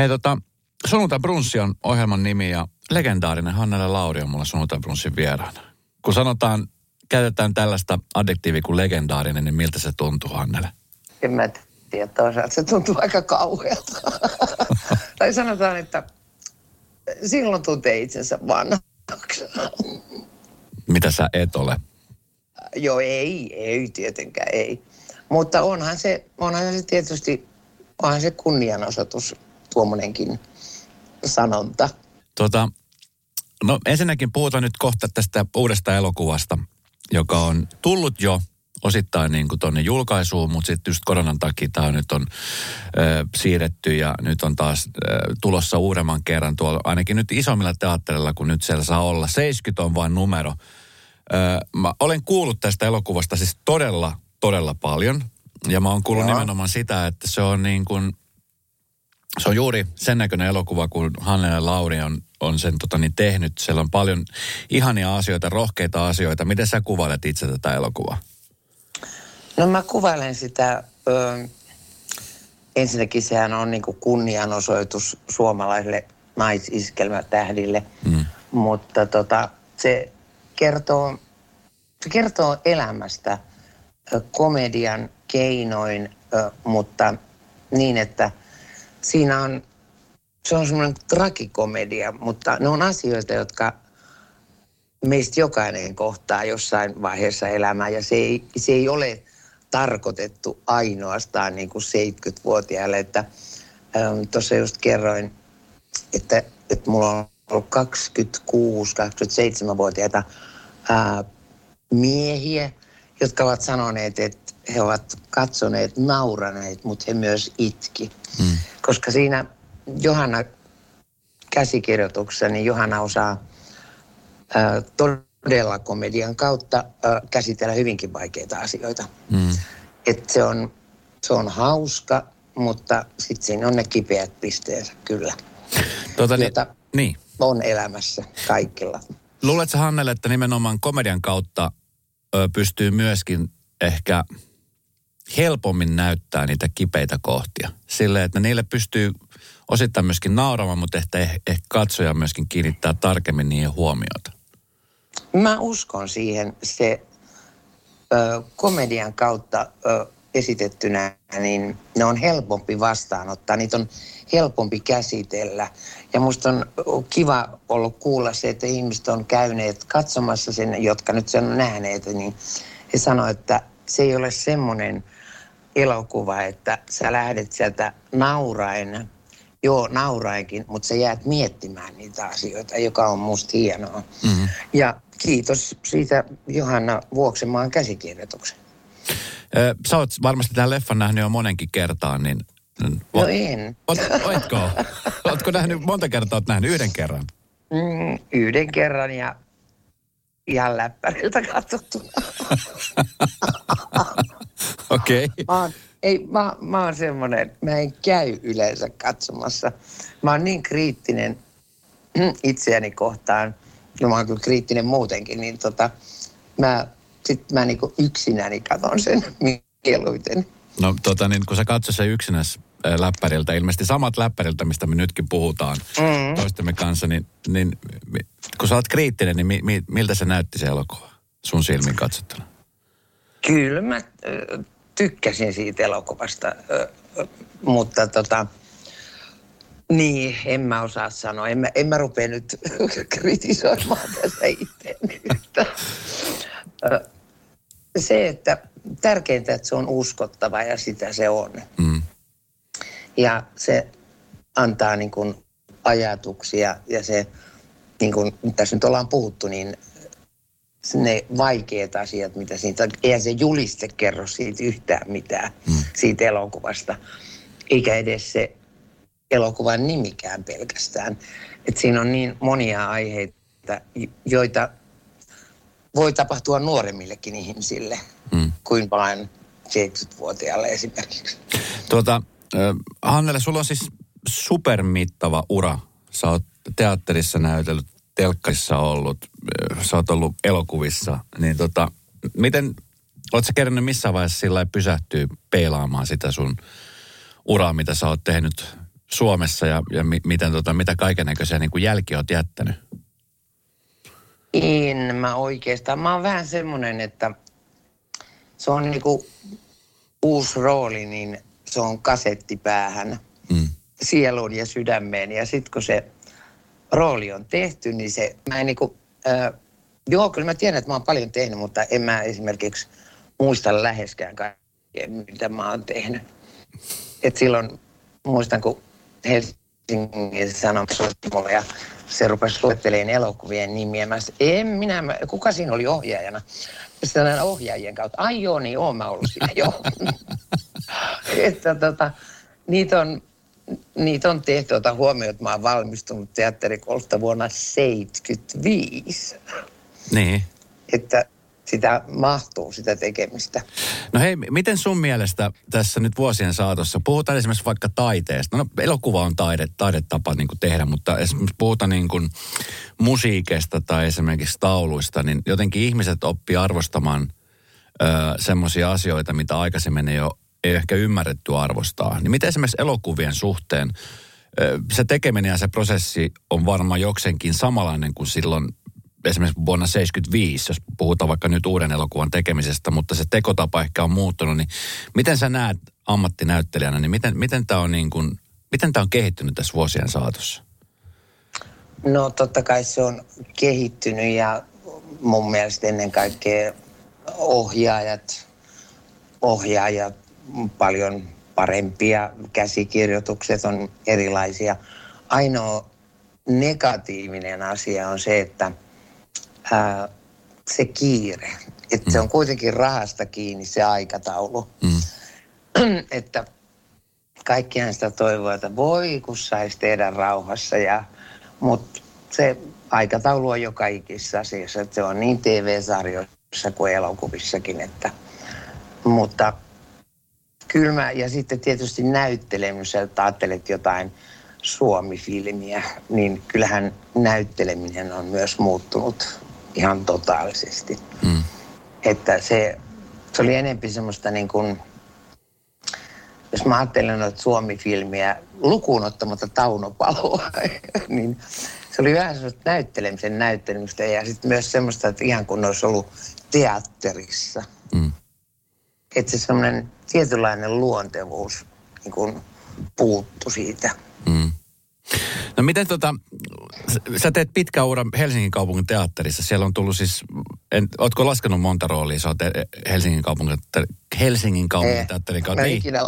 Hei tota, Sunnuntai Brunssi on ohjelman nimi ja legendaarinen Hannele Lauri on mulla Sunnuntai Brunssin vieraana. Kun sanotaan, käytetään tällaista adjektiivia kuin legendaarinen, niin miltä se tuntuu Hannele? En mä tiedä, toisaalta se tuntuu aika kauhealta. tai sanotaan, että silloin tuntee itsensä vanhaksi. Mitä sä et ole? Joo, ei, ei tietenkään, ei. Mutta onhan se, onhan se tietysti, onhan se kunnianosoitus tuommoinenkin sanonta. Tota, no ensinnäkin puhutaan nyt kohta tästä uudesta elokuvasta, joka on tullut jo osittain niin kuin tuonne julkaisuun, mutta sitten just koronan takia tämä nyt on ö, siirretty ja nyt on taas ö, tulossa uudemman kerran tuolla, ainakin nyt isommilla teatterilla, kun nyt siellä saa olla. 70 on vain numero. Ö, mä olen kuullut tästä elokuvasta siis todella, todella paljon. Ja mä oon kuullut Joo. nimenomaan sitä, että se on niin kuin, se on juuri sen näköinen elokuva, kun Hanne ja Lauri on, on sen tota, niin tehnyt. Siellä on paljon ihania asioita, rohkeita asioita. Miten sä kuvailet itse tätä elokuvaa? No mä kuvailen sitä, ö, ensinnäkin sehän on niin kunnianosoitus suomalaisille naisiskelmätähdille, mm. mutta tota, se, kertoo, se kertoo elämästä komedian keinoin, ö, mutta niin, että siinä on, se on semmoinen trakikomedia, mutta ne on asioita, jotka meistä jokainen kohtaa jossain vaiheessa elämää. Ja se ei, se ei ole tarkoitettu ainoastaan niin kuin 70-vuotiaille, että ähm, tuossa just kerroin, että, että mulla on ollut 26-27-vuotiaita ää, miehiä, jotka ovat sanoneet, että he ovat katsoneet, nauraneet, mutta he myös itki. Mm. Koska siinä Johanna käsikirjoituksessa, niin Johanna osaa ää, todella komedian kautta ää, käsitellä hyvinkin vaikeita asioita. Mm. Et se, on, se on hauska, mutta sitten siinä on ne kipeät pisteensä kyllä. Tota, niin, niin. on elämässä kaikilla. Luuletko Hannelle, että nimenomaan komedian kautta pystyy myöskin ehkä helpommin näyttää niitä kipeitä kohtia? Silleen, että niille pystyy osittain myöskin nauramaan, mutta ehkä, ehkä katsoja myöskin kiinnittää tarkemmin niihin huomiota. Mä uskon siihen. Se ö, komedian kautta ö, esitettynä, niin ne on helpompi vastaanottaa, niitä on helpompi käsitellä. Ja musta on kiva ollut kuulla se, että ihmiset on käyneet katsomassa sen, jotka nyt sen on nähneet, niin he sanoivat, että se ei ole semmoinen elokuva, että sä lähdet sieltä nauraen, joo nauraenkin, mutta sä jäät miettimään niitä asioita, joka on musta hienoa. Mm-hmm. Ja kiitos siitä Johanna Vuoksenmaan käsikirjoituksen. Sä oot varmasti tämän leffan nähnyt jo monenkin kertaan, niin... No en. Oot, ootko? Ootko nähnyt, monta kertaa oot nähnyt? Yhden kerran? Mm, yhden kerran ja ihan läppäriltä katsottu. Okei. Okay. ei, mä, mä oon semmoinen, mä en käy yleensä katsomassa. Mä oon niin kriittinen itseäni kohtaan, no mä oon kyllä kriittinen muutenkin, niin tota, mä, sit mä niinku yksinäni katon sen mieluiten. No tota niin, kun sä katsot sen yksinäs läppäriltä, ilmeisesti samat läppäriltä, mistä me nytkin puhutaan mm. toistemme kanssa, niin, niin kun sä oot kriittinen, niin mi, mi, miltä se näytti se elokuva sun silmin katsottuna? Kyllä mä tykkäsin siitä elokuvasta, mutta tota, niin, en mä osaa sanoa. En mä, en mä rupea nyt kritisoimaan tässä itseäni Se, että tärkeintä, että se on uskottava ja sitä se on. Mm. Ja se antaa niin kuin ajatuksia ja se, niin kuin tässä nyt ollaan puhuttu, niin ne vaikeat asiat, mitä siitä, eihän se juliste kerro siitä yhtään mitään, mm. siitä elokuvasta. Eikä edes se elokuvan nimikään pelkästään. Et siinä on niin monia aiheita, joita voi tapahtua nuoremmillekin ihmisille mm. kuin vain 70-vuotiaalle esimerkiksi. Tuota, Hannele, sulla on siis supermittava ura. Sä oot teatterissa näytellyt, telkkarissa ollut, sä oot ollut elokuvissa. Niin tota, miten, oot sä kerännyt missään vaiheessa sillä pysähtyä peilaamaan sitä sun uraa, mitä sä oot tehnyt Suomessa ja, ja mi, miten, tota, mitä kaiken näköisiä niin jälkiä olet jättänyt? En mä oikeastaan. Mä oon vähän semmoinen, että se on niinku uusi rooli, niin se on kasetti päähän, mm. sieluun ja sydämeen. Ja sitten kun se rooli on tehty, niin se, mä en niinku, äh, joo, kyllä mä tiedän, että mä oon paljon tehnyt, mutta en mä esimerkiksi muista läheskään kaikkea, mitä mä oon tehnyt. Et silloin muistan, kun Helsingin Sanomissa ja se rupesi luettelemaan elokuvien nimiä. Mä en minä, kuka siinä oli ohjaajana? Sitten ohjaajien kautta, ai joo, niin oon mä ollut siinä, joo. että tota, niitä on, niitä on tehty, ota huomioon, että mä oon valmistunut teatterikolta vuonna 75. Niin. Että sitä mahtuu, sitä tekemistä. No hei, miten sun mielestä tässä nyt vuosien saatossa, puhutaan esimerkiksi vaikka taiteesta, no elokuva on taide, taidetapa niin kuin tehdä, mutta esimerkiksi puhutaan niin kuin musiikista tai esimerkiksi tauluista, niin jotenkin ihmiset oppii arvostamaan semmoisia asioita, mitä aikaisemmin ei ole ei ehkä ymmärretty arvostaa. Niin miten esimerkiksi elokuvien suhteen, se tekeminen ja se prosessi on varmaan jokseenkin samanlainen kuin silloin esimerkiksi vuonna 1975, jos puhutaan vaikka nyt uuden elokuvan tekemisestä, mutta se tekotapa ehkä on muuttunut, niin miten sä näet ammattinäyttelijänä, niin miten, miten tämä on, niin kuin, miten on kehittynyt tässä vuosien saatossa? No totta kai se on kehittynyt ja mun mielestä ennen kaikkea ohjaajat, ohjaajat paljon parempia, käsikirjoitukset on erilaisia. Ainoa negatiivinen asia on se, että ää, se kiire. Että mm. se on kuitenkin rahasta kiinni se aikataulu. Mm. että kaikkihan sitä toivoa, että voi kun saisi tehdä rauhassa. Ja, mutta se aikataulu on joka ikisessä asiassa. Että se on niin TV-sarjoissa kuin elokuvissakin. Että, mutta kyllä mä, ja sitten tietysti näyttelemus, että ajattelet jotain Suomi-filmiä, niin kyllähän näytteleminen on myös muuttunut ihan totaalisesti. Mm. Että se, se oli enempi semmoista niin kuin, jos mä ajattelen noita Suomi-filmiä lukuun ottamatta Taunopaloa, niin se oli vähän semmoista näyttelemisen näyttelemistä ja sitten myös semmoista, että ihan kun olisi ollut teatterissa. Mm. Että se semmoinen tietynlainen luontevuus niin kuin puuttu siitä. Mm. No miten tota, sä teet pitkä ura Helsingin kaupungin teatterissa. Siellä on tullut siis, en, ootko laskenut monta roolia? Sä oot Helsingin kaupungin, Helsingin kaupungin teatterin kautta. En niin. ikinä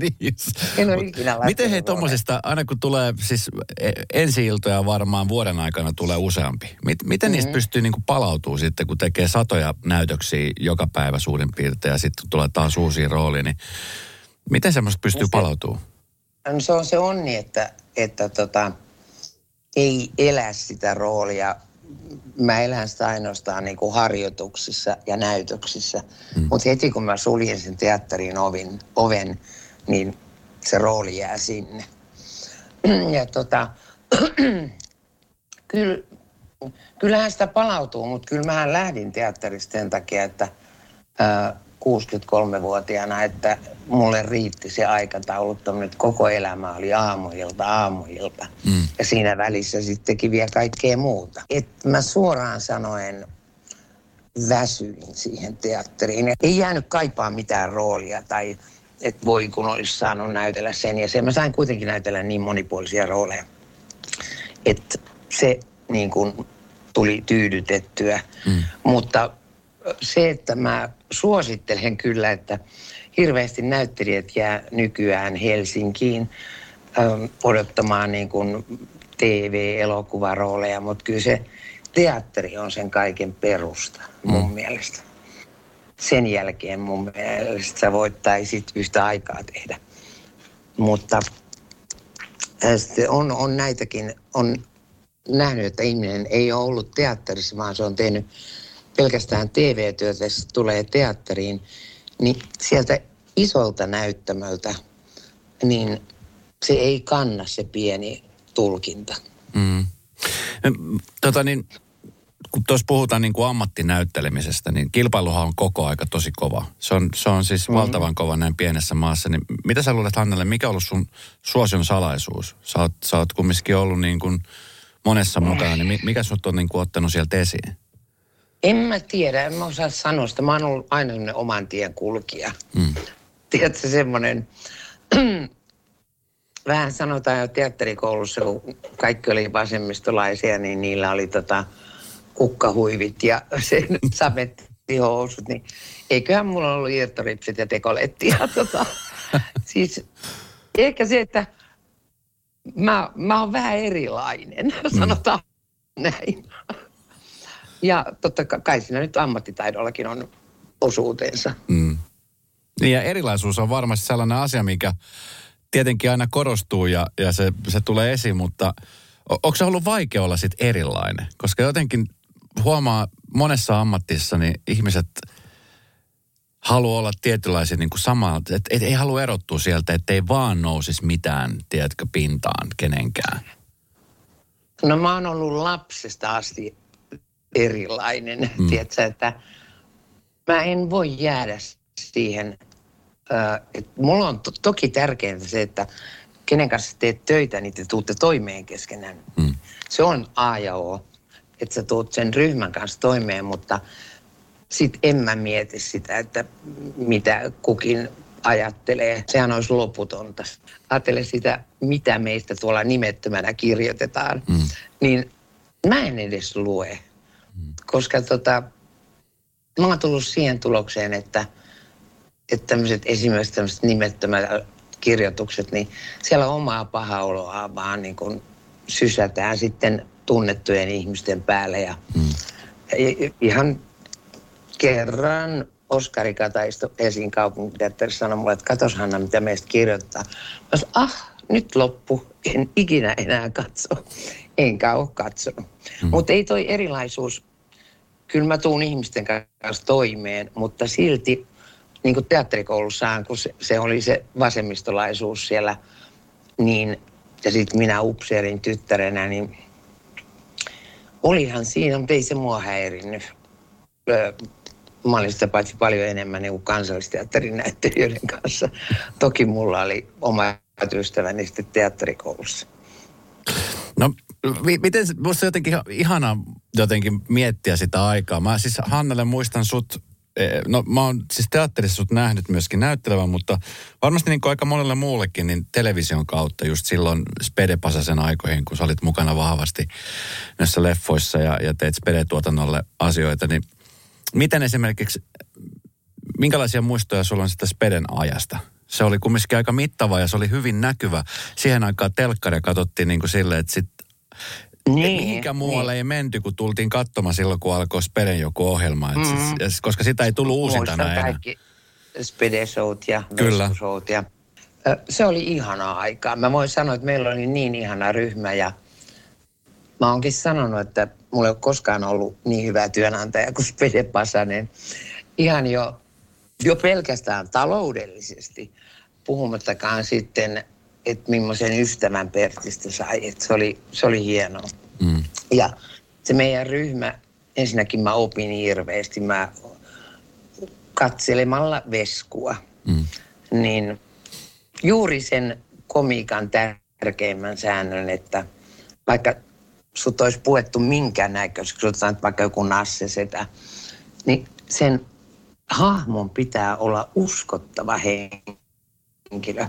niin. En ole ikinä laskenut. Miten hei tuommoisesta, aina kun tulee siis e- ensi-iltoja varmaan vuoden aikana tulee useampi. Miten mm-hmm. niistä pystyy niinku palautuu sitten, kun tekee satoja näytöksiä joka päivä suurin piirtein ja sitten tulee taas uusia roolia, niin miten semmoista pystyy no palautumaan? No se on se onni, että, että tota, ei elä sitä roolia. Mä elän sitä ainoastaan niin kuin harjoituksissa ja näytöksissä. Mm. Mutta heti kun mä suljen sen teatterin ovin, oven, niin se rooli jää sinne. ja tota, kyllä, kyllähän sitä palautuu, mutta kyllä mähän lähdin teatterista sen takia, että ää, 63-vuotiaana, että mulle riitti se aikatauluttaminen, että koko elämä oli aamuilta aamuilta. Mm. Ja siinä välissä sittenkin vielä kaikkea muuta. Et mä suoraan sanoen väsyin siihen teatteriin. Ei jäänyt kaipaa mitään roolia tai että voi kun olisi saanut näytellä sen ja sen. Mä sain kuitenkin näytellä niin monipuolisia rooleja, että se niin kuin tuli tyydytettyä. Mm. Mutta se, että mä suosittelen kyllä, että hirveästi näyttelijät jää nykyään Helsinkiin ähm, odottamaan niin kuin TV-elokuvarooleja, mutta kyllä se teatteri on sen kaiken perusta mun mm. mielestä. Sen jälkeen mun mielestä sä voit tai sit yhtä aikaa tehdä. Mutta on, on näitäkin, on nähnyt, että ihminen ei ole ollut teatterissa, vaan se on tehnyt pelkästään TV-työtä tulee teatteriin, niin sieltä isolta näyttämöltä, niin se ei kanna se pieni tulkinta. Mm. Tota niin, kun tuossa puhutaan niin kuin ammattinäyttelemisestä, niin kilpailuhan on koko aika tosi kova. Se on, se on siis mm-hmm. valtavan kova näin pienessä maassa. Niin mitä sä luulet, Hannelle, mikä on ollut sun suosion salaisuus? Sä oot, sä oot kumminkin ollut niin kuin monessa mukana, niin mikä sut on niin kuin ottanut sieltä esiin? En mä tiedä, en mä osaa sanoa sitä. Mä oon ollut aina oman tien kulkija. Mm. Tiedätkö, semmoinen vähän sanotaan jo teatterikoulussa, kun kaikki oli vasemmistolaisia, niin niillä oli tota kukkahuivit ja se samettihousut, niin eiköhän mulla ollut irtoripsit ja tekoletti. Ja tota, siis ehkä se, että mä, mä oon vähän erilainen, mm. sanotaan näin. Ja totta kai siinä nyt ammattitaidollakin on osuutensa. Mm. Niin ja erilaisuus on varmasti sellainen asia, mikä tietenkin aina korostuu ja, ja se, se tulee esiin, mutta onko se ollut vaikea olla sitten erilainen? Koska jotenkin huomaa monessa ammattissa, niin ihmiset haluaa olla tietynlaisia niin kuin samaa, että et, ei halua erottua sieltä, ettei vaan nousisi mitään, tiedätkö, pintaan kenenkään. No mä oon ollut lapsesta asti erilainen, mm. tiedätkö, että mä en voi jäädä siihen et mulla on to- toki tärkeintä se, että kenen kanssa teet töitä, niin te tuutte toimeen keskenään. Mm. Se on A ja O, että sä tuut sen ryhmän kanssa toimeen, mutta sit en mä mieti sitä, että mitä kukin ajattelee. Sehän olisi loputonta. Ajattele sitä, mitä meistä tuolla nimettömänä kirjoitetaan. Mm. Niin mä en edes lue. Koska tota, mä oon tullut siihen tulokseen, että – että tämmöiset esimerkiksi tämmöiset nimettömät kirjoitukset, niin siellä omaa paha oloa vaan niin kuin sysätään sitten tunnettujen ihmisten päälle. Ja mm. ihan kerran Oskari Kataisto esiin kaupunkiteatterissa sanoi mulle, että katos Hanna, mitä meistä kirjoittaa. Mä sanoin, ah, nyt loppu, en ikinä enää katso. Enkä ole katsonut. Mm. Mutta ei toi erilaisuus, kyllä mä tuun ihmisten kanssa toimeen, mutta silti niin kuin teatterikoulussahan, kun se, se oli se vasemmistolaisuus siellä, niin, ja sitten minä upseerin tyttärenä, niin olihan siinä, mutta ei se mua häirinnyt. Mä olin sitä paitsi paljon enemmän niin kuin kansallisteatterin näyttelijöiden kanssa. Toki mulla oli oma ystäväni sitten teatterikoulussa. No, miten, musta jotenkin ihana jotenkin miettiä sitä aikaa. Mä siis Hannelle muistan sut Eh, no mä oon siis teatterissa sut nähnyt myöskin näyttelevän, mutta varmasti niin kuin aika monelle muullekin, niin television kautta just silloin Spede Pasasen aikoihin, kun sä olit mukana vahvasti näissä leffoissa ja, ja teet Spede-tuotannolle asioita, niin miten esimerkiksi, minkälaisia muistoja sulla on sitä Speden ajasta? Se oli kumminkin aika mittava ja se oli hyvin näkyvä. Siihen aikaan telkkari katsottiin niin kuin silleen, että sit niin, mihinkä muualle niin. ei menty, kun tultiin katsomaan silloin, kun alkoi Speden joku ohjelma. Mm. Siis, koska sitä ei tullut uusintana enää. kaikki Spede-showt ja Kyllä. Ja, se oli ihanaa aikaa. Mä voin sanoa, että meillä oli niin ihana ryhmä ja mä oonkin sanonut, että mulla ei ole koskaan ollut niin hyvä työnantaja kuin Spede Pasanen. Ihan jo, jo pelkästään taloudellisesti, puhumattakaan sitten että millaisen ystävän Pertistä sai. Että se, oli, se oli hienoa. Mm. Ja se meidän ryhmä, ensinnäkin mä opin hirveästi. Mä katselemalla veskua, mm. niin juuri sen komiikan tärkeimmän säännön, että vaikka sut olisi puettu minkä näköiseksi, kun vaikka joku setä, niin sen hahmon pitää olla uskottava henkilö henkilö.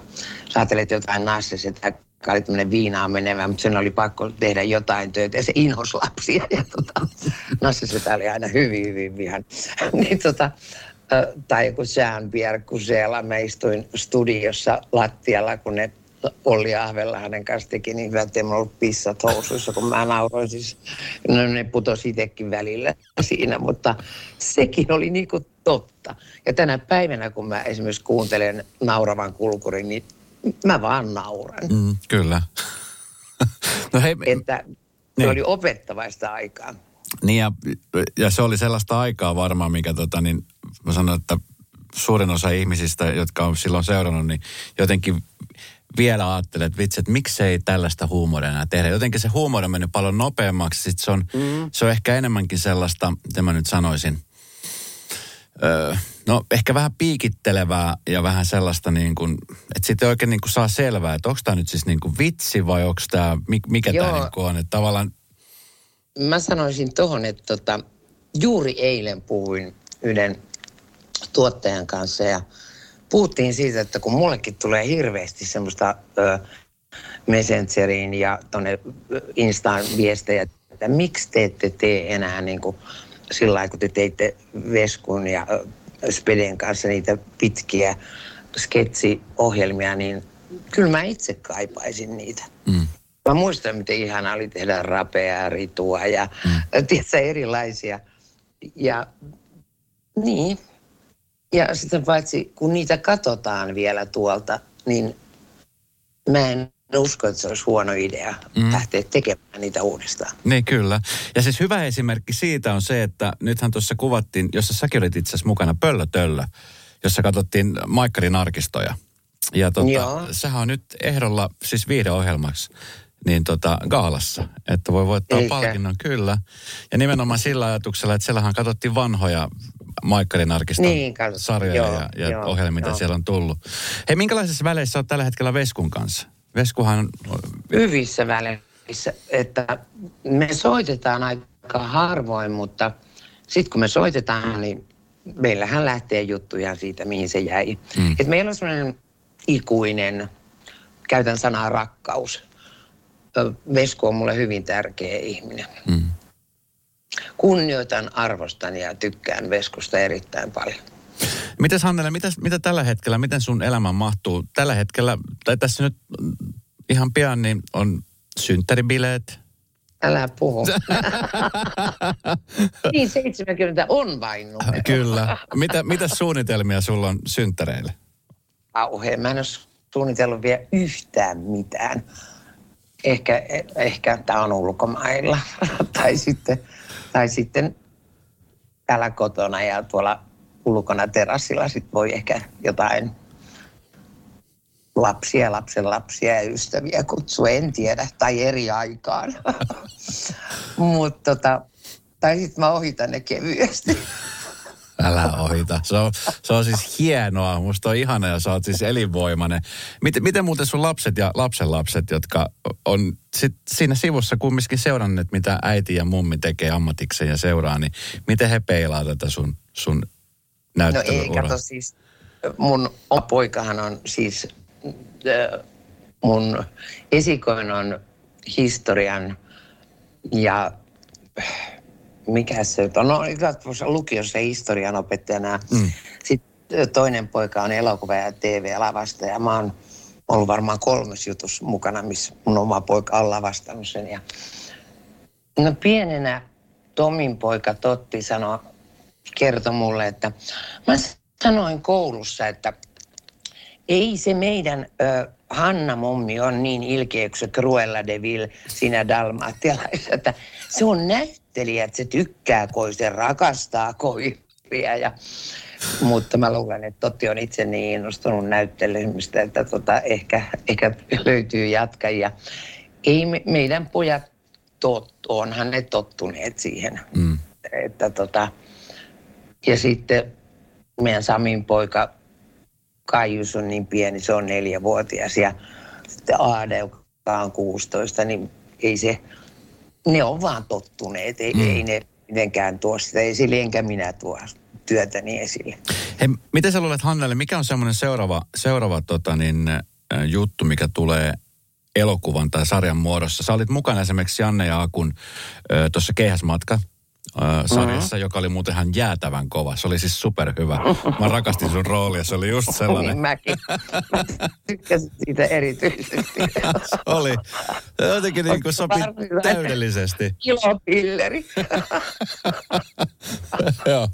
Sä ajattelet jotain naisessa, että oli tämmöinen viinaan menevä, mutta sen oli pakko tehdä jotain töitä ja se inhos lapsia. Ja tota, naisessa oli aina hyvin, hyvin vihan. niin tota, tai joku Jean-Pierre Cusella, mä istuin studiossa lattialla, kun ne Olli Ahvella hänen kanssa teki niin hyvä, että ollut pissat housuissa, kun mä nauroin siis. No ne putosi itsekin välillä siinä, mutta sekin oli niin kuin totta. Ja tänä päivänä, kun mä esimerkiksi kuuntelen nauravan kulkurin, niin mä vaan nauran. Mm, kyllä. no hei, että se niin. oli opettavaista aikaa. Niin ja, ja se oli sellaista aikaa varmaan, mikä tota, niin mä sanon, että suurin osa ihmisistä, jotka on silloin seurannut, niin jotenkin vielä ajattelet, että vitsi, että miksei tällaista huumoria enää tehdä. Jotenkin se huumori on mennyt paljon nopeammaksi. Sitten se on, mm. se on ehkä enemmänkin sellaista, mitä mä nyt sanoisin, öö, no ehkä vähän piikittelevää ja vähän sellaista niin kuin, että sitten oikein niin kuin saa selvää, että onko tämä nyt siis niin kuin vitsi vai onko tämä, mikä tämä niin on. Että tavallaan... Mä sanoisin tuohon, että tota, juuri eilen puhuin yhden tuottajan kanssa ja puhuttiin siitä, että kun mullekin tulee hirveästi semmoista ö, Messengeriin ja tuonne Instaan viestejä, että miksi te ette tee enää niin kuin sillä lailla, kun te teitte Veskun ja Speden kanssa niitä pitkiä sketsiohjelmia, niin kyllä mä itse kaipaisin niitä. Mm. Mä muistan, miten ihana oli tehdä rapeaa, ritua ja mm. tiedätkö, erilaisia. Ja niin. Ja sitten paitsi, kun niitä katsotaan vielä tuolta, niin mä en usko, että se olisi huono idea mm. lähteä tekemään niitä uudestaan. Niin kyllä. Ja siis hyvä esimerkki siitä on se, että nythän tuossa kuvattiin, jossa säkin olit itse asiassa mukana, Pöllö Töllö, jossa katsottiin Maikkarin arkistoja. Ja tota, sehän on nyt ehdolla siis viihdeohjelmaksi niin tota, gaalassa, että voi voittaa Eikä. palkinnon, kyllä. Ja nimenomaan sillä ajatuksella, että siellähän katsottiin vanhoja Maikkarin arkiston niin, sarjoja joo, ja, ja joo, ohjelmia, mitä joo. siellä on tullut. Hei, minkälaisessa väleissä olet tällä hetkellä Veskun kanssa? Veskuhan... Hyvissä väleissä, että me soitetaan aika harvoin, mutta sitten kun me soitetaan, niin meillähän lähtee juttuja siitä, mihin se jäi. Mm. Et meillä on sellainen ikuinen, käytän sanaa rakkaus. Vesku on mulle hyvin tärkeä ihminen. Mm. Kunnioitan, arvostan ja tykkään Veskusta erittäin paljon. Mites Hannele, mitä, mitä tällä hetkellä, miten sun elämän mahtuu? Tällä hetkellä, tai tässä nyt ihan pian, niin on synttäribileet. Älä puhu. niin 70 on vain numero. Kyllä. Mitä, mitä suunnitelmia sulla on synttäreille? Kauhean. Mä en ole suunnitellut vielä yhtään mitään. Ehkä, ehkä tämä on ulkomailla. tai, sitten, tai sitten täällä kotona ja tuolla ulkona terassilla sit voi ehkä jotain lapsia, lapsen lapsia ja ystäviä kutsua, en tiedä, tai eri aikaan. Mutta tota, tai sitten mä ohitan ne kevyesti. Älä ohita. Se on, se on siis hienoa. Musta on ihana ja sä oot siis elinvoimainen. Miten, miten muuten sun lapset ja lapsenlapset, jotka on sit siinä sivussa kumminkin seuranneet, mitä äiti ja mummi tekee ammatikseen ja seuraa, niin miten he peilaa tätä sun, sun näyttelyuraa? No ei, kato siis, mun poikahan on siis, mun esikoin on historian ja mikä se on, no lukiossa historian opettajana. Mm. Sitten toinen poika on elokuva- ja TV-lavasta ja mä oon ollut varmaan kolmes jutus mukana, missä mun oma poika on lavastanut sen. Ja no pienenä Tomin poika Totti sanoi, kertoi mulle, että mä sanoin koulussa, että ei se meidän ö, Hanna Mommi on niin ilkeä kuin se Cruella de Vil siinä dalmatialaisessa, että se on näyttelijä, että se tykkää koisia, rakastaa koiria. Ja, mutta mä luulen, että Totti on itse niin innostunut näyttelemistä, että tota, ehkä, ehkä löytyy jatkajia. Ei me, meidän pojat tot, onhan ne tottuneet siihen. Mm. Että tota, ja sitten meidän Samin poika Kaius on niin pieni, se on neljävuotias ja sitten Aade, joka on 16, niin ei se, ne on vaan tottuneet, ei, mm. ei ne mitenkään tuo sitä esille, enkä minä tuo työtäni esille. Hei, miten sä luulet Hannelle, mikä on semmoinen seuraava, seuraava tota niin, juttu, mikä tulee elokuvan tai sarjan muodossa? Sä olit mukana esimerkiksi Janne ja Akun tuossa Keihäsmatka äh, sarjassa, mm-hmm. joka oli muuten ihan jäätävän kova. Se oli siis superhyvä. Mä rakastin sun roolia, se oli just sellainen. Niin mäkin. Mä tykkäsin siitä erityisesti. oli. Jotenkin niin kuin sopi täydellisesti. Kilopilleri. Joo.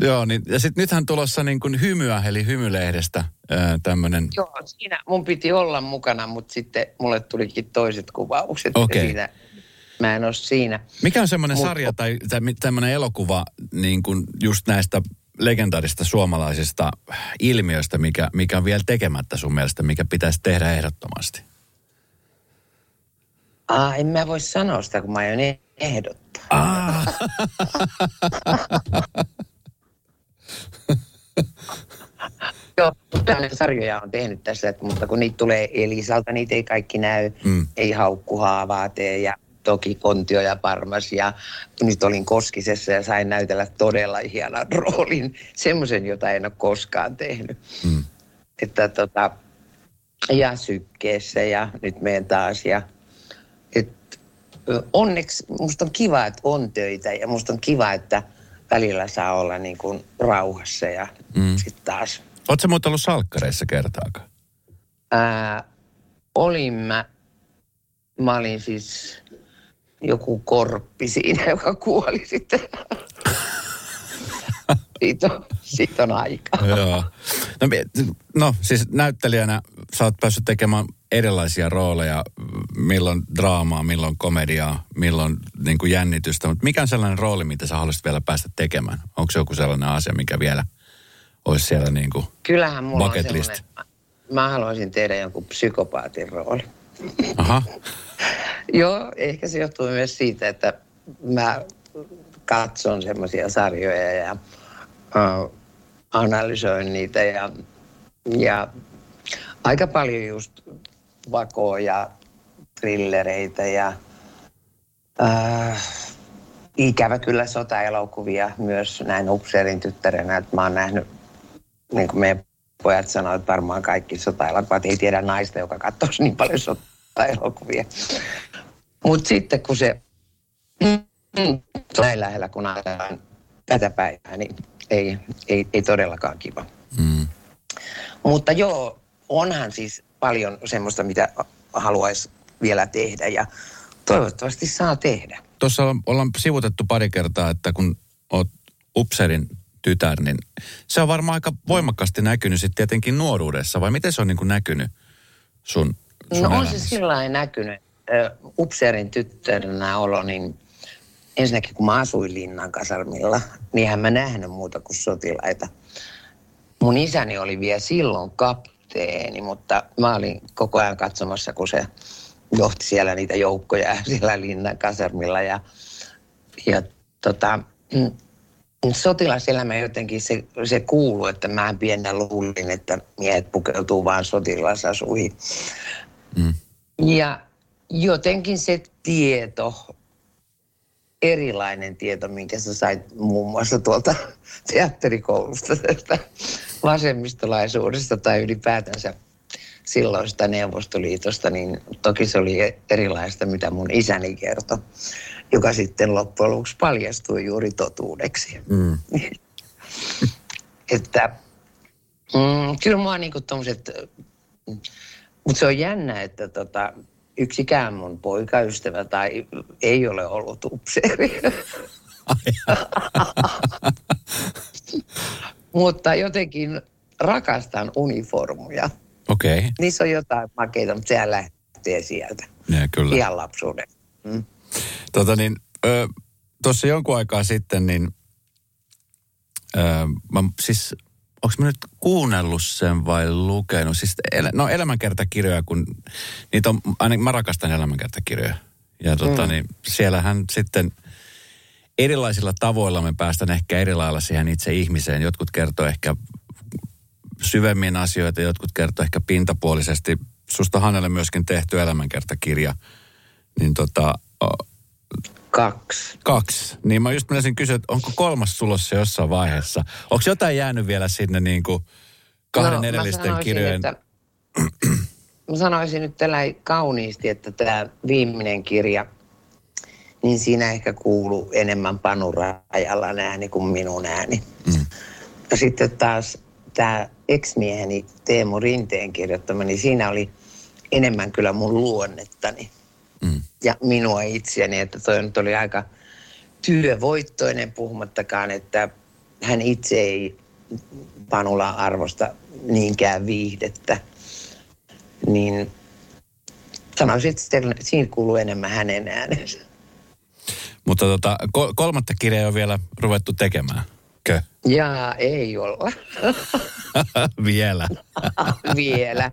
Joo, niin, ja sitten nythän tulossa niin kuin hymyä, eli hymylehdestä tämmöinen. Joo, siinä mun piti olla mukana, mutta sitten mulle tulikin toiset kuvaukset. Okay. Siinä mä en ole siinä. Mikä on semmoinen Mut... sarja tai, tai tämmöinen elokuva niin kuin just näistä legendaarista suomalaisista ilmiöstä, mikä, mikä on vielä tekemättä sun mielestä, mikä pitäisi tehdä ehdottomasti? Ah, en mä voi sanoa sitä, kun mä aion ehdottaa. Ah. Joo, tämmöinen sarjoja on tehnyt tässä, että, mutta kun niitä tulee Elisalta, niitä ei kaikki näy. Mm. Ei haukkuhaavaa tee ja toki Kontio ja Parmas ja nyt olin Koskisessa ja sain näytellä todella hienon roolin. Semmoisen, jota en ole koskaan tehnyt. Mm. Että tota, ja sykkeessä ja nyt menen taas ja et, onneksi musta on kiva, että on töitä ja musta on kiva, että välillä saa olla niin kuin rauhassa ja mm. sitten taas. Oletko muuten ollut salkkareissa kertaakaan? Ää, olin mä, mä olin siis joku korppi siinä, joka kuoli sitten. siitä, on, siitä on aika. Joo. No, no siis näyttelijänä sä oot päässyt tekemään erilaisia rooleja, milloin draamaa, milloin komediaa, milloin niin kuin jännitystä. Mutta mikä on sellainen rooli, mitä sä haluaisit vielä päästä tekemään? Onko se joku sellainen asia, mikä vielä olisi siellä niin kuin Kyllähän mulla on sellainen, mä haluaisin tehdä jonkun psykopaatin rooli. Aha. Joo, ehkä se johtuu myös siitä, että mä katson semmoisia sarjoja ja uh, analysoin niitä ja, ja aika paljon just vakoa ja trillereitä ja uh, ikävä kyllä sotaelokuvia myös näin upseerin tyttärenä, että mä oon nähnyt, niin kuin meidän pojat sanoivat, varmaan kaikki sotaelokuvat ei tiedä naista, joka katsoisi niin paljon sotaelokuvia. Mutta sitten kun se näin lähellä, kun ajatellaan tätä päivää, niin ei, ei, ei todellakaan kiva. Mm. Mutta joo, onhan siis paljon semmoista, mitä haluaisi vielä tehdä ja toivottavasti saa tehdä. Tuossa ollaan sivutettu pari kertaa, että kun oot Upserin tytär, niin se on varmaan aika voimakkaasti näkynyt sitten tietenkin nuoruudessa, vai miten se on niin kuin näkynyt sun No on se sillä näkynyt. Upseerin tyttäränä olo, niin ensinnäkin kun mä asuin Linnan kasarmilla, niin hän mä nähnyt muuta kuin sotilaita. Mun isäni oli vielä silloin kapteeni, mutta mä olin koko ajan katsomassa, kun se johti siellä niitä joukkoja siellä Linnan kasarmilla. Ja, ja tota, mm, sotilaselämä jotenkin se, se kuuluu, että mä pienä luulin, että miehet pukeutuu vaan sotilasasuihin. Mm. Ja jotenkin se tieto, erilainen tieto, minkä sä sait muun muassa tuolta teatterikoulusta tästä vasemmistolaisuudesta tai ylipäätänsä silloista Neuvostoliitosta, niin toki se oli erilaista, mitä mun isäni kertoi, joka sitten loppujen lopuksi paljastui juuri totuudeksi. Mm. että mm, kyllä mua tommoset, mutta se on jännä, että tota, yksikään mun poikaystävä tai ei ole ollut upseeri. Mutta jotenkin rakastan uniformuja. Okei. Okay. Niissä on jotain makeita, mutta sehän lähtee sieltä. Ja, kyllä. Ihan lapsuuden. Mm. Tota niin, tuossa jonkun aikaa sitten, niin ö, mä, siis onko mä nyt kuunnellut sen vai lukenut? Siis, el, no elämänkertakirjoja, kun niitä on, ainakin mä rakastan elämänkertakirjoja. Ja tota, mm. niin, siellähän sitten erilaisilla tavoilla me päästään ehkä eri lailla siihen itse ihmiseen. Jotkut kertoo ehkä syvemmin asioita, jotkut kertoo ehkä pintapuolisesti. Susta Hannelle myöskin tehty elämänkertakirja. Niin tota, Kaksi. Kaksi. Niin mä just menisin kysyä, että onko kolmas tulossa jossain vaiheessa? Onko jotain jäänyt vielä sinne niin kuin kahden no, edellisten kirjojen? Että, mä sanoisin nyt tällä kauniisti, että tämä viimeinen kirja, niin siinä ehkä kuuluu enemmän Panu Rajalan ääni kuin minun ääni. Mm. Ja sitten taas tämä ex-mieheni Teemu Rinteen kirjoittama, niin siinä oli enemmän kyllä mun luonnettani mm. ja minua itseäni, että toi nyt oli aika työvoittoinen puhumattakaan, että hän itse ei Panula arvosta niinkään viihdettä, niin sanoisin, että siinä kuuluu enemmän hänen äänensä. Mutta tota, kolmatta kirjaa on vielä ruvettu tekemään. Kö? Jaa, ei olla. Vielä. Vielä.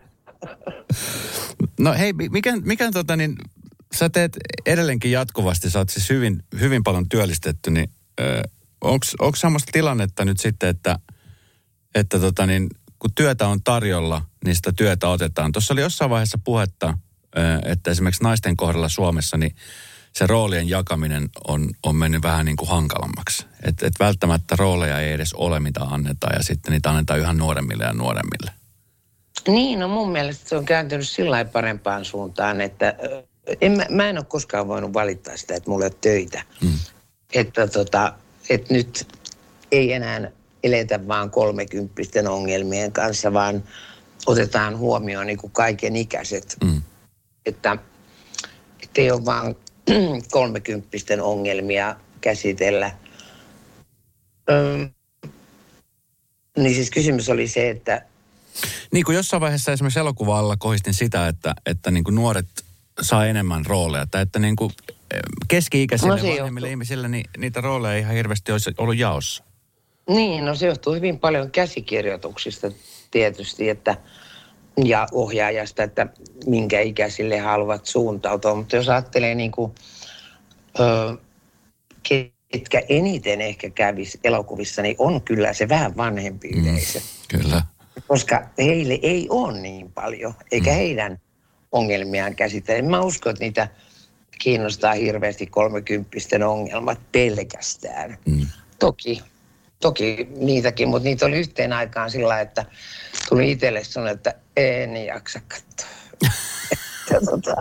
No hei, mikä, mikä tota niin, sä teet edelleenkin jatkuvasti, sä oot siis hyvin, hyvin paljon työllistetty, niin onko semmoista tilannetta nyt sitten, että, että tota niin, kun työtä on tarjolla, niin sitä työtä otetaan. Tuossa oli jossain vaiheessa puhetta, että esimerkiksi naisten kohdalla Suomessa, niin se roolien jakaminen on, on mennyt vähän niin kuin hankalammaksi. Että et välttämättä rooleja ei edes ole, mitä annetaan, ja sitten niitä annetaan yhä nuoremmille ja nuoremmille. Niin, no mun mielestä se on kääntynyt sillä parempaan suuntaan, että en, mä, mä en ole koskaan voinut valittaa sitä, että mulla ei ole töitä. Mm. Että tota, että nyt ei enää eletä vaan kolmekymppisten ongelmien kanssa, vaan otetaan huomioon niin kuin kaiken ikäiset. Mm. Että, ei ole vaan kolmekymppisten ongelmia käsitellä. Öm, niin siis kysymys oli se, että... Niin kuin jossain vaiheessa esimerkiksi elokuvalla kohistin sitä, että, että niin kuin nuoret saa enemmän rooleja. Tai että niin kuin eh, keski-ikäisille no vanhemmille ihmisille niin niitä rooleja ei ihan hirveästi olisi ollut jaossa. Niin, no se johtuu hyvin paljon käsikirjoituksista tietysti, että ja ohjaajasta, että minkä ikäisille haluavat suuntautua. Mutta jos ajattelee niin kuin, ö, ketkä eniten ehkä kävisi elokuvissa, niin on kyllä se vähän vanhempi mm, yleisö. Mm, kyllä. Koska heille ei ole niin paljon, eikä mm. heidän ongelmiaan käsitellä. Mä uskon, että niitä kiinnostaa hirveästi kolmekymppisten ongelmat pelkästään. Mm. Toki, toki niitäkin, mutta niitä oli yhteen aikaan sillä että tuli itselle sanoa, että en jaksa katsoa. että, tota,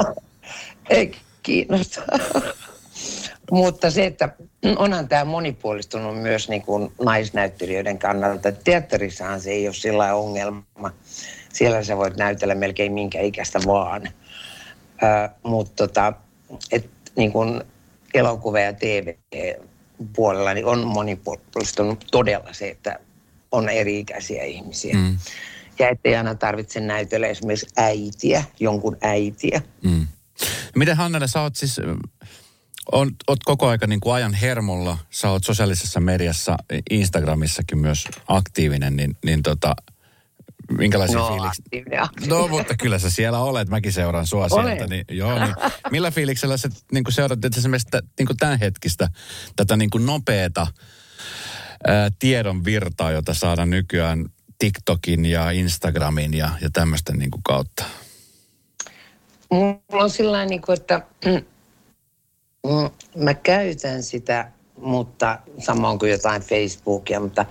ei kiinnosta. Mutta se, että onhan tämä monipuolistunut myös niin kuin naisnäyttelijöiden kannalta. Teatterissahan se ei ole sillä ongelma. Siellä sä voit näytellä melkein minkä ikäistä vaan. Mutta tota, et, niin kuin elokuva- ja TV-puolella niin on monipuolistunut todella se, että on eri-ikäisiä ihmisiä. Mm. Ja ettei aina tarvitse näytellä esimerkiksi äitiä, jonkun äitiä. Mm. Miten Hannele, sä oot siis on, oot koko aika niin kuin ajan hermolla, sä oot sosiaalisessa mediassa, Instagramissakin myös aktiivinen, niin, niin tota, minkälaisia no, fiiliksiä? No, mutta kyllä sä siellä olet, mäkin seuraan sua Olen. sieltä. Niin, joo, niin, millä fiiliksellä sä niin että esimerkiksi niin kuin tämän hetkistä, tätä niin kuin nopeata ää, tiedon virtaa, jota saadaan nykyään TikTokin ja Instagramin ja, ja tämmöisten niin kuin kautta? Mulla on sillä niin kuin, että Mm, mä käytän sitä, mutta samoin kuin jotain Facebookia, mutta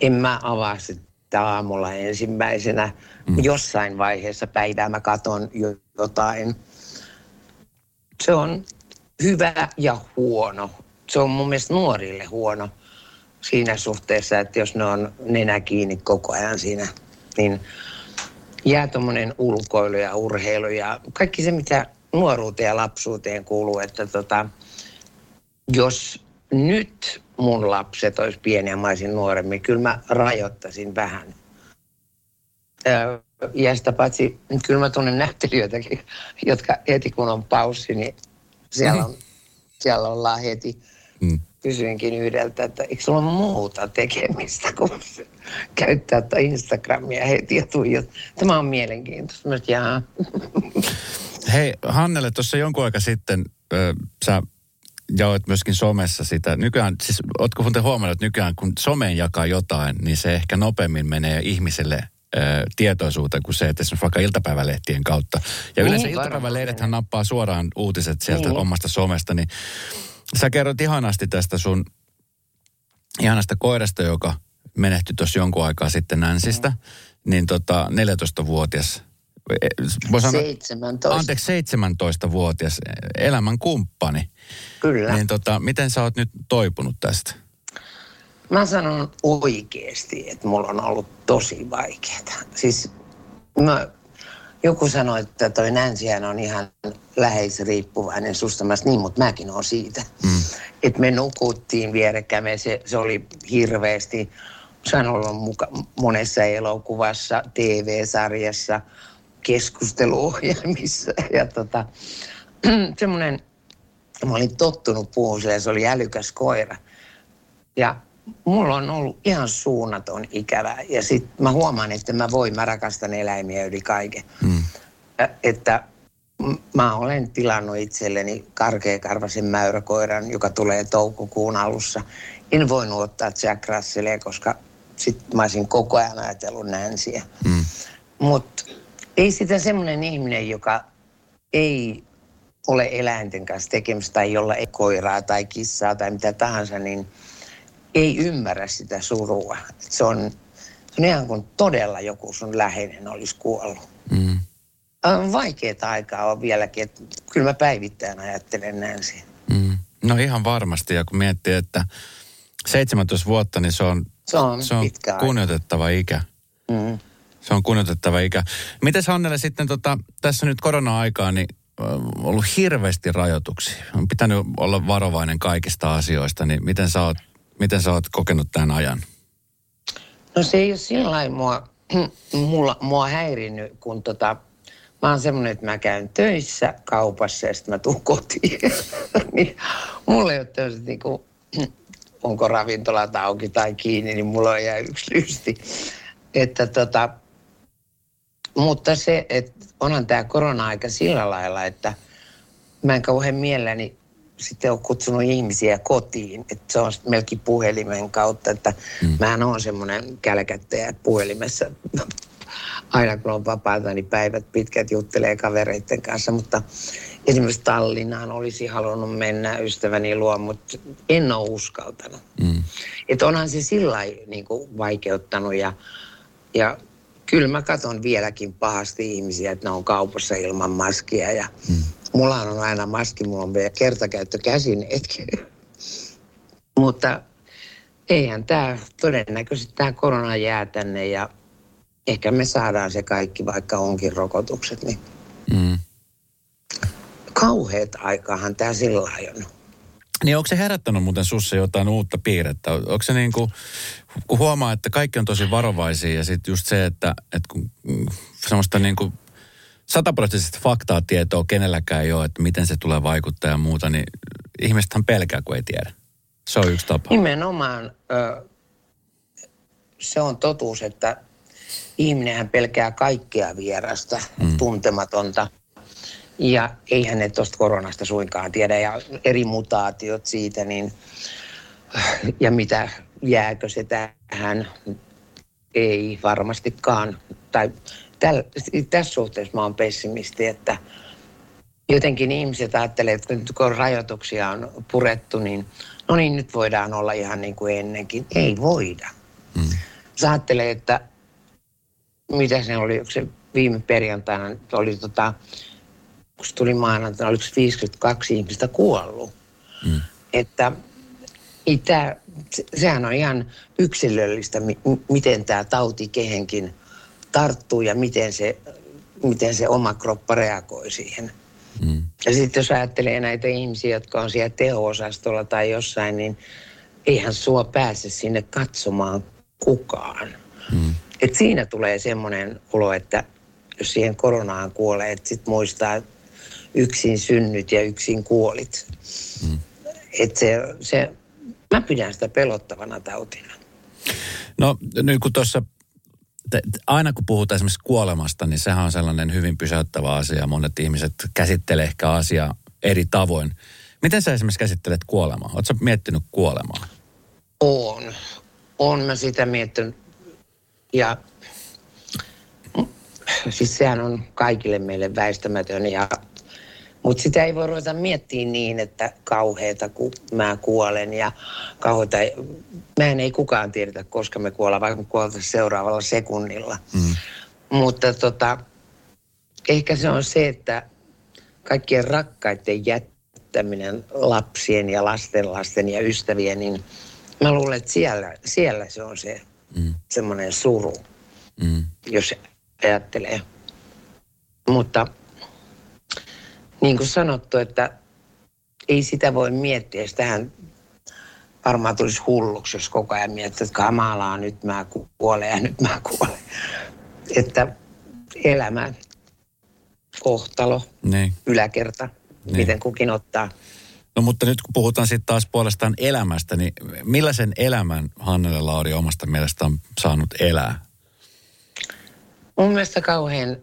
en mä avaa sitä aamulla ensimmäisenä. Mm. Jossain vaiheessa päivää mä katon jotain. Se on hyvä ja huono. Se on mun mielestä nuorille huono siinä suhteessa, että jos ne on nenä kiinni koko ajan siinä, niin jää tuommoinen ulkoilu ja urheilu ja kaikki se, mitä nuoruuteen ja lapsuuteen kuuluu, että tota, jos nyt mun lapset olisi pieniä, mä olisin nuoremmin, kyllä mä rajoittaisin vähän. Ja sitä paitsi, kyllä mä tunnen näyttelijöitäkin, jotka heti kun on paussi, niin siellä, on, siellä ollaan heti. Mm. Kysyinkin yhdeltä, että eikö sulla ole muuta tekemistä kuin käyttää Instagramia heti ja tuijot. Tämä on mielenkiintoista. Mä jaa. Hei, Hannele, tuossa jonkun aika sitten äh, sä jaoit myöskin somessa sitä. Nykyään, siis ootko muuten huomannut, että nykyään kun someen jakaa jotain, niin se ehkä nopeammin menee ihmiselle tietoisuuteen kuin se, että esimerkiksi vaikka iltapäivälehtien kautta. Ja yleensä niin, iltapäivälehdethän nappaa suoraan uutiset sieltä niin. omasta somesta, niin sä kerrot ihanasti tästä sun ihanasta koirasta, joka menehtyi tuossa jonkun aikaa sitten Nänsistä. Mm. Niin tota, 14-vuotias voi sanoa, 17. Anteeksi, 17-vuotias elämän kumppani. Kyllä. Niin tota, miten sä oot nyt toipunut tästä? Mä sanon oikeasti, että mulla on ollut tosi vaikeaa. Siis mä, joku sanoi, että toi Nänsihän on ihan läheisriippuvainen susta. Mä niin, mutta mäkin on siitä. Mm. Että me nukuttiin vierekkäin. Se, se oli hirveästi. Sain olla muka, monessa elokuvassa, TV-sarjassa – keskusteluohjelmissa. Ja tota, semmoinen, mä olin tottunut sille, se oli älykäs koira. Ja mulla on ollut ihan suunnaton ikävä. Ja sitten mä huomaan, että mä voin, mä rakastan eläimiä yli kaiken. Mm. Että mä olen tilannut itselleni karkeakarvaisen mäyräkoiran, joka tulee toukokuun alussa. En voinut ottaa Jack Russellia, koska sitten mä olisin koko ajan ajatellut Nancyä. Mm. Mutta ei sitä semmoinen ihminen, joka ei ole eläinten kanssa tekemistä tai jolla ei koiraa tai kissaa tai mitä tahansa, niin ei ymmärrä sitä surua. Se on, se on ihan kuin todella joku sun läheinen olisi kuollut. Mm. Vaikeaa aikaa on vieläkin, että kyllä mä päivittäin ajattelen näin siihen. Mm. No ihan varmasti, ja kun miettii, että 17 vuotta, niin se on, se on, se on kunnioitettava aika. ikä. Mm. Se on kunnioitettava ikä. Miten Hannele sitten tota, tässä nyt korona-aikaa, niin on ollut hirveästi rajoituksia. On pitänyt olla varovainen kaikista asioista, niin miten sä oot, miten sä oot kokenut tämän ajan? No se ei ole sillä lailla mua, mulla, mua häirinnyt, kun tota, mä oon semmoinen, että mä käyn töissä kaupassa ja sitten mä tuun kotiin. niin, mulla ei ole tämmöiset niinku, onko ravintolat auki tai kiinni, niin mulla on jää yksi lysti. Että tota, mutta se, että onhan tämä korona-aika sillä lailla, että mä en kauhean mielelläni sitten ole kutsunut ihmisiä kotiin. Että se on melkein puhelimen kautta, että mm. mä oon semmoinen kälkättäjä puhelimessa. Aina kun on vapaata, niin päivät pitkät juttelee kavereiden kanssa, mutta esimerkiksi Tallinnaan olisi halunnut mennä ystäväni luo, mutta en ole uskaltanut. Mm. Että onhan se sillä niin vaikeuttanut ja, ja kyllä mä katson vieläkin pahasti ihmisiä, että ne on kaupassa ilman maskia ja mm. mulla on aina maski, mulla on vielä kertakäyttökäsineetkin. Mutta eihän tämä, todennäköisesti tämä korona jää tänne ja ehkä me saadaan se kaikki, vaikka onkin rokotukset, niin mm. kauheat aikaahan tämä sillä on. Niin onko se herättänyt muuten sussa jotain uutta piirrettä? Onko se niin kuin, kun huomaa, että kaikki on tosi varovaisia ja sitten just se, että, että kun mm, semmoista niin kuin sataprosenttisesti faktaa tietoa kenelläkään ei ole, että miten se tulee vaikuttaa ja muuta, niin ihmisethän pelkää, kun ei tiedä. Se on yksi tapa. Nimenomaan ö, se on totuus, että ihminenhän pelkää kaikkea vierasta, mm. tuntematonta – ja eihän ne tuosta koronasta suinkaan tiedä ja eri mutaatiot siitä, niin ja mitä jääkö se tähän, ei varmastikaan. Tai täl, tässä suhteessa mä oon pessimisti, että jotenkin ihmiset ajattelee, että nyt kun rajoituksia on purettu, niin no niin, nyt voidaan olla ihan niin kuin ennenkin. Ei voida. Mm. Sä ajattelee, että mitä se oli, se viime perjantaina oli tota, kun se tuli maanantaina, oliko 52 ihmistä kuollut. Mm. Että itä, sehän on ihan yksilöllistä, miten tämä tauti kehenkin tarttuu ja miten se, miten se oma kroppa reagoi siihen. Mm. Ja sitten jos ajattelee näitä ihmisiä, jotka on siellä teho-osastolla tai jossain, niin eihän sua pääse sinne katsomaan kukaan. Mm. Et siinä tulee semmoinen olo, että jos siihen koronaan kuolee, että sitten muistaa, että yksin synnyt ja yksin kuolit. Mm. Et se, se, mä pidän sitä pelottavana tautina. No nyt kun tuossa, aina kun puhutaan esimerkiksi kuolemasta, niin sehän on sellainen hyvin pysäyttävä asia. Monet ihmiset käsittelee ehkä asiaa eri tavoin. Miten sä esimerkiksi käsittelet kuolemaa? Oletko miettinyt kuolemaa? On. On mä sitä miettinyt. Ja siis sehän on kaikille meille väistämätön ja mutta sitä ei voi ruveta miettimään niin, että kauheeta, kun mä kuolen ja kauheeta. Mehän ei kukaan tiedetä, koska me kuollaan, vaikka me kuollaan seuraavalla sekunnilla. Mm. Mutta tota, ehkä se on se, että kaikkien rakkaiden jättäminen lapsien ja lastenlasten ja ystävien, niin mä luulen, että siellä, siellä se on se mm. semmoinen suru, mm. jos ajattelee. Mutta niin kuin sanottu, että ei sitä voi miettiä. Sitähän varmaan tulisi hulluksi, jos koko ajan miettii, että kamalaa, nyt mä kuolen ja nyt mä kuolen. Että elämä, kohtalo, niin. yläkerta, niin. miten kukin ottaa. No mutta nyt kun puhutaan sitten taas puolestaan elämästä, niin millaisen elämän Hannele Lauri omasta mielestä on saanut elää? Mun mielestä kauhean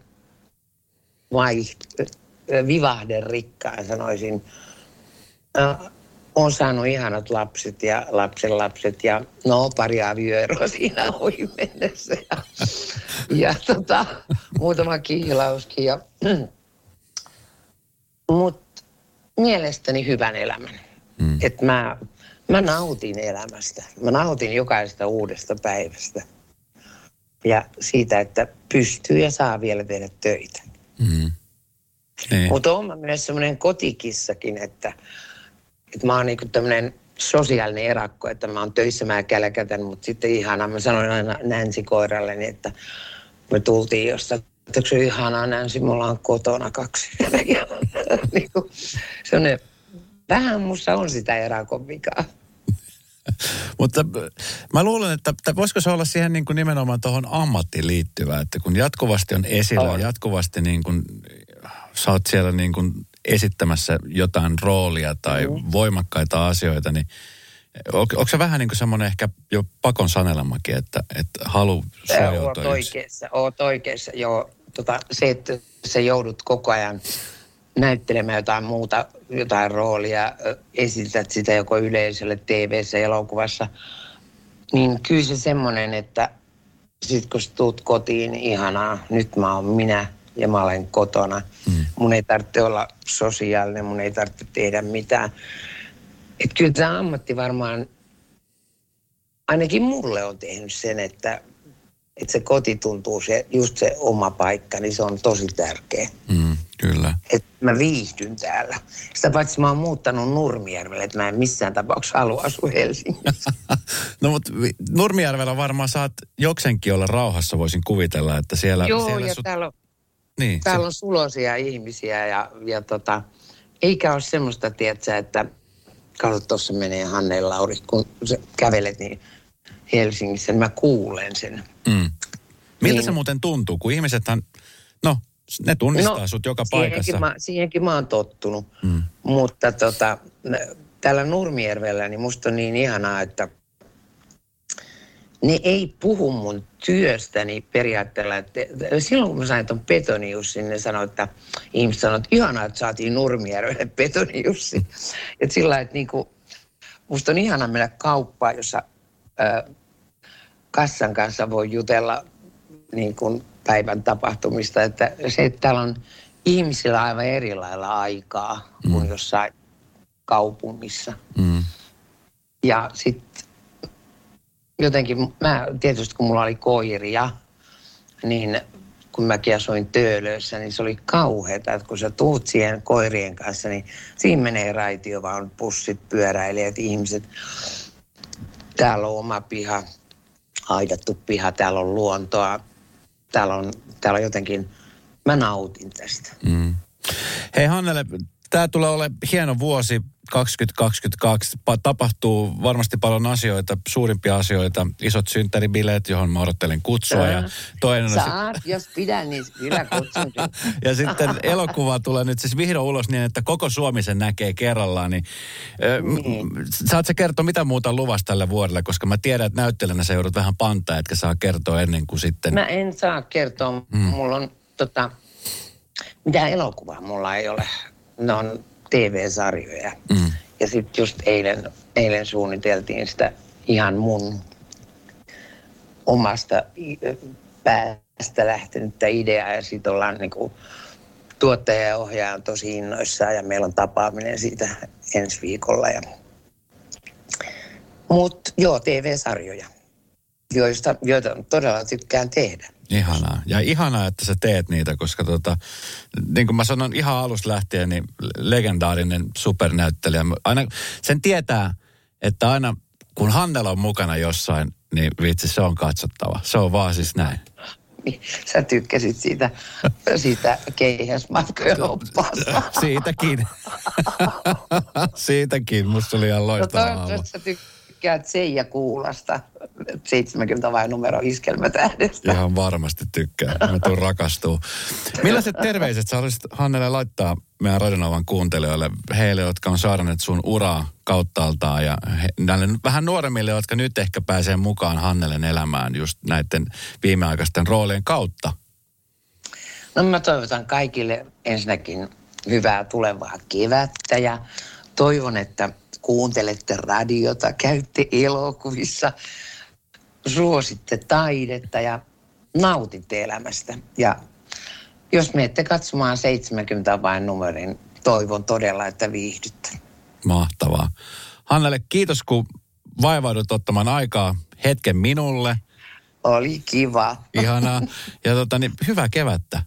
vaiht, vivahden rikkaan sanoisin. Äh, on saanut ihanat lapset ja lapsen lapset ja no pari avioeroa siinä ohi mennessä. Ja, ja tota, muutama kihlauskin. Ja, Mutta mielestäni hyvän elämän. Mm. Että mä, mä nautin elämästä. Mä nautin jokaisesta uudesta päivästä. Ja siitä, että pystyy ja saa vielä tehdä töitä. Mm. Niin. Mutta on myös semmoinen kotikissakin, että, että mä oon niinku tämmöinen sosiaalinen erakko, että mä oon töissä, mä kälkätän, mutta sitten ihana, mä sanoin aina Nänsi koiralleni, että me tultiin jostain että se on ihanaa Nänsi, mulla on kotona kaksi. niin kuin, vähän musta on sitä erakon vikaa. Mutta mä luulen, että, että voisiko se olla siihen niin kuin nimenomaan tuohon ammattiin liittyvää, että kun jatkuvasti on esillä, on. jatkuvasti niin kuin, sä oot siellä niin kuin esittämässä jotain roolia tai mm. voimakkaita asioita, niin on, onko se vähän niin kuin semmoinen ehkä jo pakon sanelemakin, että, että halu suojautua Oot oikeassa, oot oikeassa, joo. Tota, se, että sä joudut koko ajan näyttelemään jotain muuta, jotain roolia, esität sitä joko yleisölle tv elokuvassa, niin kyllä se semmoinen, että sit kun tuut kotiin, ihanaa, nyt mä oon minä ja mä olen kotona. Mm. Mun ei tarvitse olla sosiaalinen, mun ei tarvitse tehdä mitään. Että kyllä tämä ammatti varmaan, ainakin mulle on tehnyt sen, että, että se koti tuntuu, se, just se oma paikka, niin se on tosi tärkeä. Mm, kyllä. Että mä viihdyn täällä. Sitä paitsi mä oon muuttanut Nurmijärvelle, että mä en missään tapauksessa halua asua Helsingissä. no mutta Nurmijärvellä varmaan saat joksenkin olla rauhassa, voisin kuvitella, että siellä... Joo, siellä ja sut... täällä on niin, Täällä se... on sulosia ihmisiä ja, ja tota, eikä ole semmoista, tietsä, että kato tuossa menee Hanne Lauri, kun sä kävelet niin Helsingissä, niin mä kuulen sen. Mm. Miltä niin, se muuten tuntuu, kun ihmisethän, no ne tunnistaa no, sut joka siihenkin paikassa. Mä, siihenkin mä oon tottunut, mm. mutta tota, täällä Nurmijärvellä niin musta on niin ihanaa, että ne ei puhu mun työstäni periaatteella. Että silloin kun mä sain tuon Petoniussin, ne sanoi, että ihmiset sanoivat, että ihanaa, että saatiin Nurmijärvelle Petoniussi. että sillä että niinku, musta on ihana mennä kauppaan, jossa ö, kassan kanssa voi jutella niin kuin päivän tapahtumista. Että se, että täällä on ihmisillä aivan eri lailla aikaa mm. kuin jossain kaupungissa. Mm. Ja sitten jotenkin, mä tietysti kun mulla oli koiria, niin kun mäkin asuin Töölössä, niin se oli kauheata, että kun sä tuut siihen koirien kanssa, niin siinä menee raitio vaan pussit, pyöräilijät, ihmiset. Täällä on oma piha, aidattu piha, täällä on luontoa, täällä on, täällä on jotenkin, mä nautin tästä. Mm. Hei Hannele, tämä tulee olemaan hieno vuosi 2022 tapahtuu varmasti paljon asioita, suurimpia asioita, isot synttäribileet, johon mä odottelen kutsua. Ja toinen Saat, sit... jos pidän, niin kyllä kutsun. ja sitten elokuva tulee nyt siis vihdoin ulos niin, että koko Suomi sen näkee kerrallaan. Niin, niin. Saat sä kertoa mitä muuta luvasta tälle vuodelle, koska mä tiedän, että näyttelijänä sä joudut vähän pantaa, etkä saa kertoa ennen kuin sitten... Mä en saa kertoa. Mm. Mulla on tota, mitä elokuvaa mulla ei ole. Ne on TV-sarjoja. Mm. Ja sitten just eilen, eilen suunniteltiin sitä ihan mun omasta päästä lähtenyttä ideaa ja sitten ollaan niin kuin, tuottaja ja ohjaaja on tosi innoissaan ja meillä on tapaaminen siitä ensi viikolla. Ja... Mutta joo, TV-sarjoja, joista, joita todella tykkään tehdä. Ihanaa. Ja ihanaa, että sä teet niitä, koska tota, niin kuin mä sanon ihan alusta lähtien, niin legendaarinen supernäyttelijä. Aina, sen tietää, että aina kun Hannela on mukana jossain, niin vitsi, se on katsottava. Se on vaan siis näin. Niin, sä tykkäsit siitä, siitä keihäsmatkojen oppaasta. Siitäkin. Siitäkin. Musta oli ihan loistava no, toivottavasti sä tykkäät Seija Kuulasta. 70 vai numero iskelmätähdestä. Ihan varmasti tykkää. Mä tuun rakastuu. Millaiset terveiset sä haluaisit Hannelle laittaa meidän Radionovan kuuntelijoille, heille, jotka on saaranneet sun uraa kauttaaltaan ja he, näille vähän nuoremmille, jotka nyt ehkä pääsee mukaan Hannelen elämään just näiden viimeaikaisten roolien kautta? No mä toivotan kaikille ensinnäkin hyvää tulevaa kevättä ja toivon, että kuuntelette radiota, käytte elokuvissa, suositte taidetta ja nautitte elämästä. Ja jos menette katsomaan 70 vain numerin, toivon todella, että viihdytte. Mahtavaa. Hannele, kiitos kun vaivaudut ottamaan aikaa hetken minulle. Oli kiva. Ihanaa. Ja tota, niin, hyvää kevättä.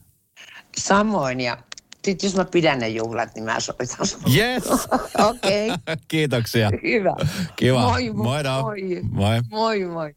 Samoin ja sitten jos mä pidän ne juhlat, niin mä soitan Yes. Okei. Okay. Kiitoksia. Hyvä. Kiva. Moi moi. Moi. Moi. Moi moi.